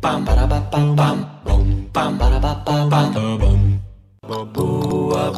bum ba ba bum bum boom bum ba da ba bum bum bum boo up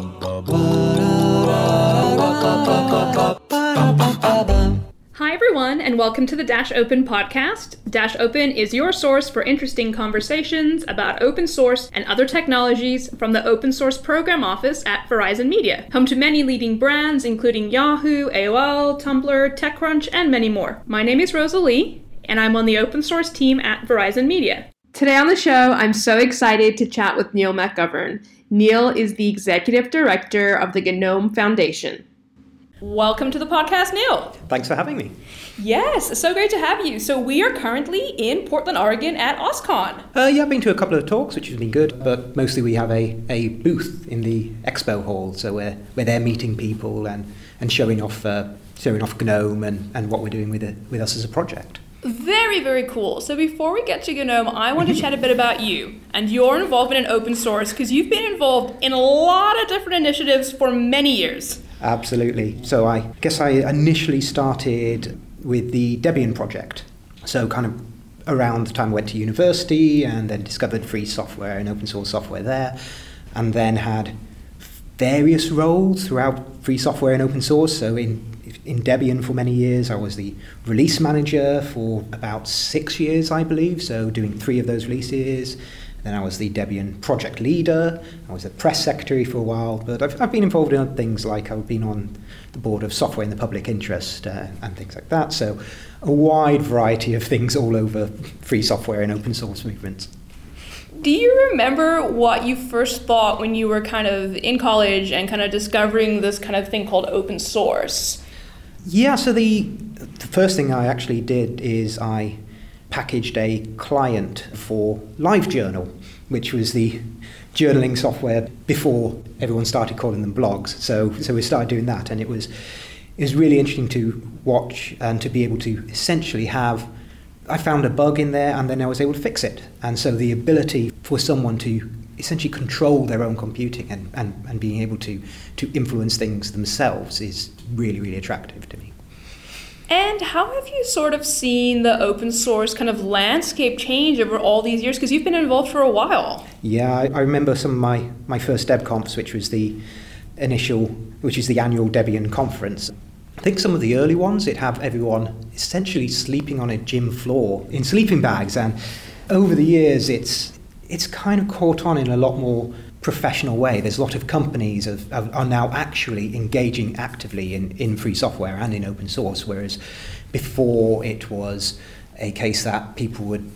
Hi, everyone, and welcome to the Dash Open podcast. Dash Open is your source for interesting conversations about open source and other technologies from the Open Source Program Office at Verizon Media, home to many leading brands including Yahoo, AOL, Tumblr, TechCrunch, and many more. My name is Rosalie, and I'm on the open source team at Verizon Media. Today on the show, I'm so excited to chat with Neil McGovern. Neil is the executive director of the GNOME Foundation. Welcome to the podcast, Neil. Thanks for having me. Yes, so great to have you. So we are currently in Portland, Oregon at OSCON. Uh, yeah, I've been to a couple of talks, which has been good, but mostly we have a, a booth in the expo hall, so we're, we're there meeting people and, and showing off uh, showing off GNOME and, and what we're doing with it, with us as a project. Very, very cool. So before we get to GNOME, I want to chat a bit about you and your involvement in open source because you've been involved in a lot of different initiatives for many years. Absolutely. So I guess I initially started with the Debian project. So kind of around the time I went to university and then discovered free software and open source software there, and then had various roles throughout free software and open source. So in in Debian for many years. I was the release manager for about six years, I believe, so doing three of those releases. Then I was the Debian project leader. I was the press secretary for a while, but I've, I've been involved in other things like I've been on the board of Software in the Public Interest uh, and things like that. So a wide variety of things all over free software and open source movements. Do you remember what you first thought when you were kind of in college and kind of discovering this kind of thing called open source? Yeah, so the, the first thing I actually did is I packaged a client for LiveJournal, which was the journaling software before everyone started calling them blogs. So, so we started doing that, and it was it was really interesting to watch and to be able to essentially have. I found a bug in there, and then I was able to fix it. And so the ability for someone to essentially control their own computing and, and, and being able to, to influence things themselves is really, really attractive to me. And how have you sort of seen the open source kind of landscape change over all these years? Because you've been involved for a while. Yeah, I, I remember some of my, my first DebConfs, which was the initial, which is the annual Debian conference. I think some of the early ones, it have everyone essentially sleeping on a gym floor in sleeping bags. And over the years, it's it's kind of caught on in a lot more professional way. There's a lot of companies of, are now actually engaging actively in, in free software and in open source, whereas before it was a case that people would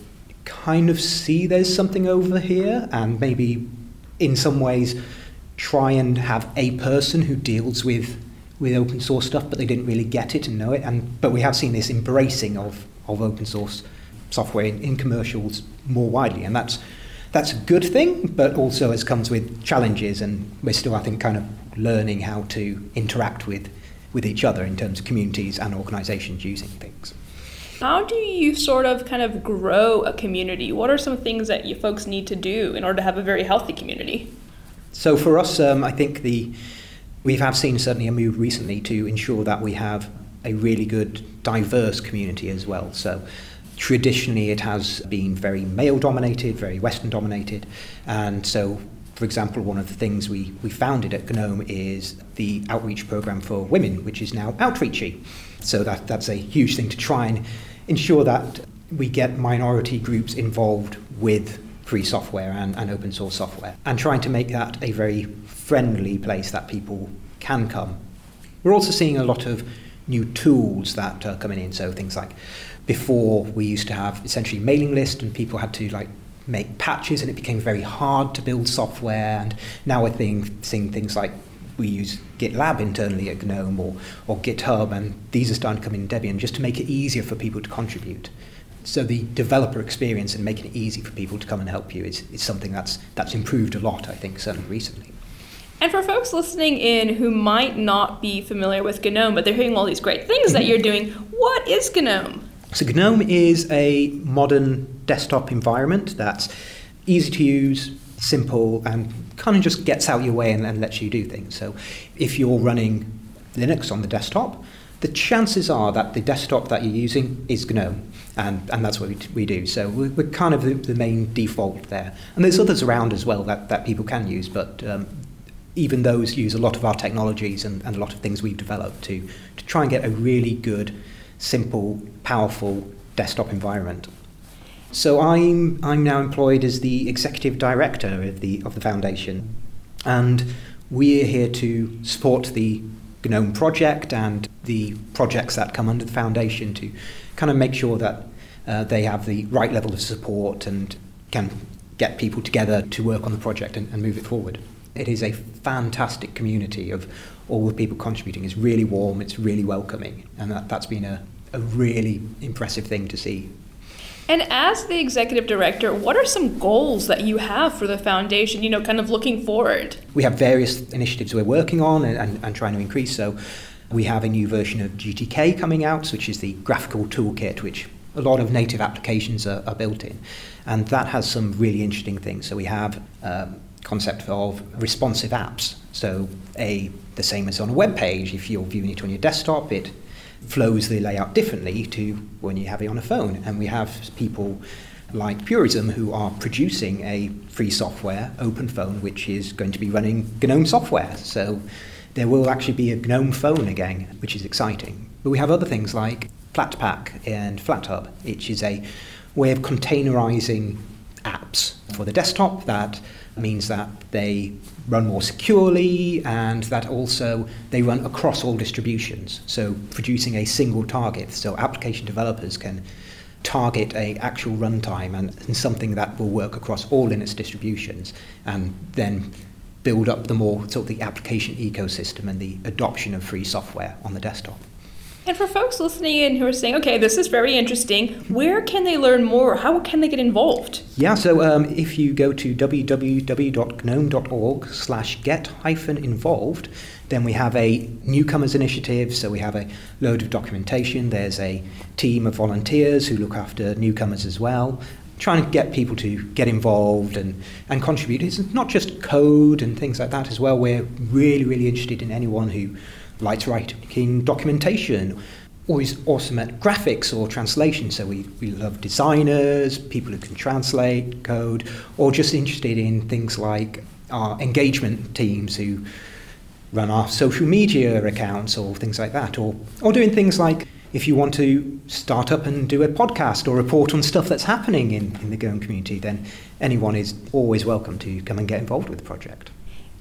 kind of see there's something over here and maybe in some ways try and have a person who deals with with open source stuff, but they didn't really get it and know it. And but we have seen this embracing of, of open source software in, in commercials more widely, and that's that's a good thing, but also it comes with challenges, and we're still, I think, kind of learning how to interact with, with each other in terms of communities and organizations using things. How do you sort of kind of grow a community? What are some things that you folks need to do in order to have a very healthy community? So for us, um, I think the we have seen certainly a move recently to ensure that we have a really good, diverse community as well. So Traditionally, it has been very male dominated, very Western dominated, and so for example, one of the things we, we founded at GNOME is the outreach program for women, which is now Outreachy. So that, that's a huge thing to try and ensure that we get minority groups involved with free software and, and open source software, and trying to make that a very friendly place that people can come. We're also seeing a lot of new tools that are coming in, so things like before we used to have essentially mailing list and people had to like make patches and it became very hard to build software and now we're seeing, seeing things like we use GitLab internally at GNOME or, or GitHub and these are starting to come in Debian just to make it easier for people to contribute. So the developer experience and making it easy for people to come and help you is, is something that's, that's improved a lot, I think, certainly recently. And for folks listening in who might not be familiar with GNOME, but they're hearing all these great things that you're doing, what is GNOME? So GNOME is a modern desktop environment that's easy to use, simple, and kind of just gets out your way and, and lets you do things. So if you're running Linux on the desktop, the chances are that the desktop that you're using is GNOME, and, and that's what we, we do. So we're, we're kind of the, the, main default there. And there's others around as well that, that people can use, but um, even those use a lot of our technologies and, and a lot of things we've developed to, to try and get a really good, simple, powerful desktop environment. So I'm, I'm now employed as the executive director of the, of the foundation, and we're here to support the GNOME project and the projects that come under the foundation to kind of make sure that uh, they have the right level of support and can get people together to work on the project and, and move it forward. It is a fantastic community of all the people contributing. It's really warm, it's really welcoming, and that, that's been a, a really impressive thing to see. And as the executive director, what are some goals that you have for the foundation, you know, kind of looking forward? We have various initiatives we're working on and, and, and trying to increase. So we have a new version of GTK coming out, which is the graphical toolkit, which a lot of native applications are, are built in. And that has some really interesting things. So we have um, concept of responsive apps. So a the same as on a web page, if you're viewing it on your desktop, it flows the layout differently to when you have it on a phone. And we have people like Purism who are producing a free software, open phone, which is going to be running GNOME software. So there will actually be a GNOME phone again, which is exciting. But we have other things like Flatpak and FlatHub, which is a way of containerizing for the desktop that means that they run more securely and that also they run across all distributions. So producing a single target, so application developers can target a actual runtime and, and something that will work across all Linux distributions and then build up the more sort of the application ecosystem and the adoption of free software on the desktop. And for folks listening in who are saying, okay, this is very interesting, where can they learn more? How can they get involved? Yeah, so um, if you go to www.gnome.org slash get hyphen involved, then we have a newcomers initiative, so we have a load of documentation. There's a team of volunteers who look after newcomers as well, trying to get people to get involved and, and contribute. It's not just code and things like that as well. We're really, really interested in anyone who likes writing documentation is awesome at graphics or translation. So we, we love designers, people who can translate code, or just interested in things like our engagement teams who run our social media accounts or things like that, or, or doing things like if you want to start up and do a podcast or report on stuff that's happening in, in the GNOME community, then anyone is always welcome to come and get involved with the project.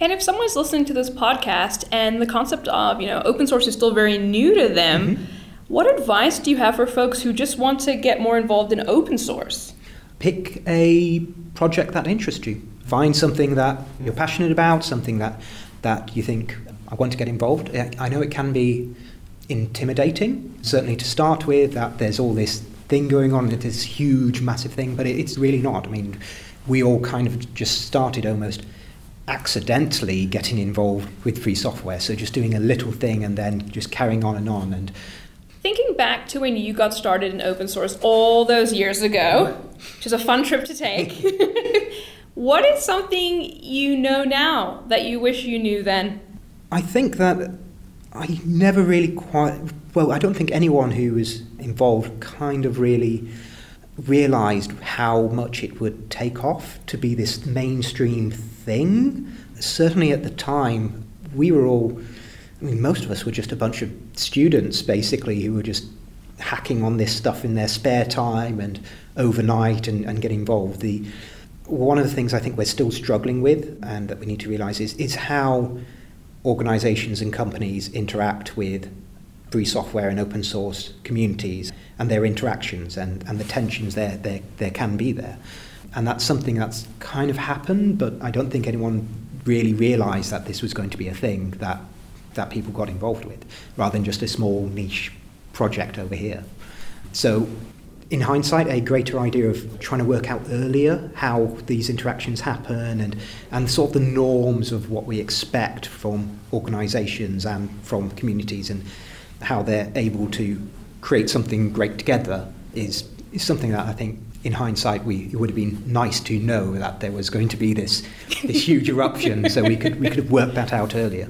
And if someone's listening to this podcast and the concept of, you know, open source is still very new to them, mm-hmm. what advice do you have for folks who just want to get more involved in open source? Pick a project that interests you. Find something that you're passionate about, something that that you think I want to get involved. I know it can be intimidating, certainly to start with, that there's all this thing going on, this huge, massive thing, but it's really not. I mean, we all kind of just started almost accidentally getting involved with free software. So just doing a little thing and then just carrying on and on. And thinking back to when you got started in open source all those years ago, which is a fun trip to take. what is something you know now that you wish you knew then? I think that I never really quite well. I don't think anyone who was involved kind of really realized how much it would take off to be this mainstream thing. Certainly at the time, we were all, I mean, most of us were just a bunch of students basically who were just hacking on this stuff in their spare time and overnight and, and get involved. The, one of the things I think we're still struggling with and that we need to realize is, is how organizations and companies interact with free software and open source communities and their interactions and, and the tensions there, there, there can be there. And that's something that's kind of happened, but I don't think anyone really realized that this was going to be a thing that, that people got involved with, rather than just a small niche project over here. So, in hindsight, a greater idea of trying to work out earlier how these interactions happen and, and sort of the norms of what we expect from organizations and from communities and how they're able to create something great together is, is something that I think in hindsight, we, it would have been nice to know that there was going to be this, this huge eruption, so we could, we could have worked that out earlier.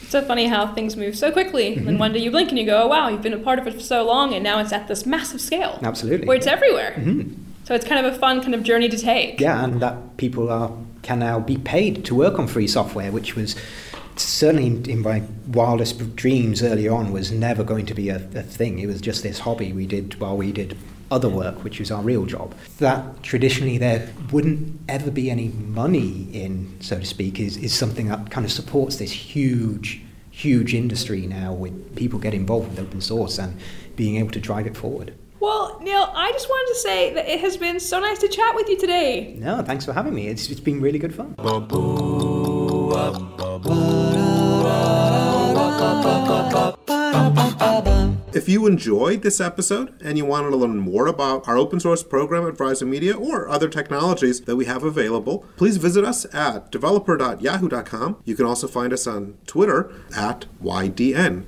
It's so funny how things move so quickly. And mm-hmm. one day you blink and you go, oh, wow, you've been a part of it for so long, and now it's at this massive scale. Absolutely. Where it's everywhere. Mm-hmm. So it's kind of a fun kind of journey to take. Yeah, and that people are can now be paid to work on free software, which was certainly in, in my wildest dreams early on was never going to be a, a thing. It was just this hobby we did while we did other work, which was our real job. That traditionally there wouldn't ever be any money in, so to speak, is, is something that kind of supports this huge, huge industry now with people getting involved with open source and being able to drive it forward. Well, Neil, I just wanted to say that it has been so nice to chat with you today. No, thanks for having me. It's, it's been really good fun. If you enjoyed this episode and you wanted to learn more about our open source program at Verizon Media or other technologies that we have available, please visit us at developer.yahoo.com. You can also find us on Twitter at YDN.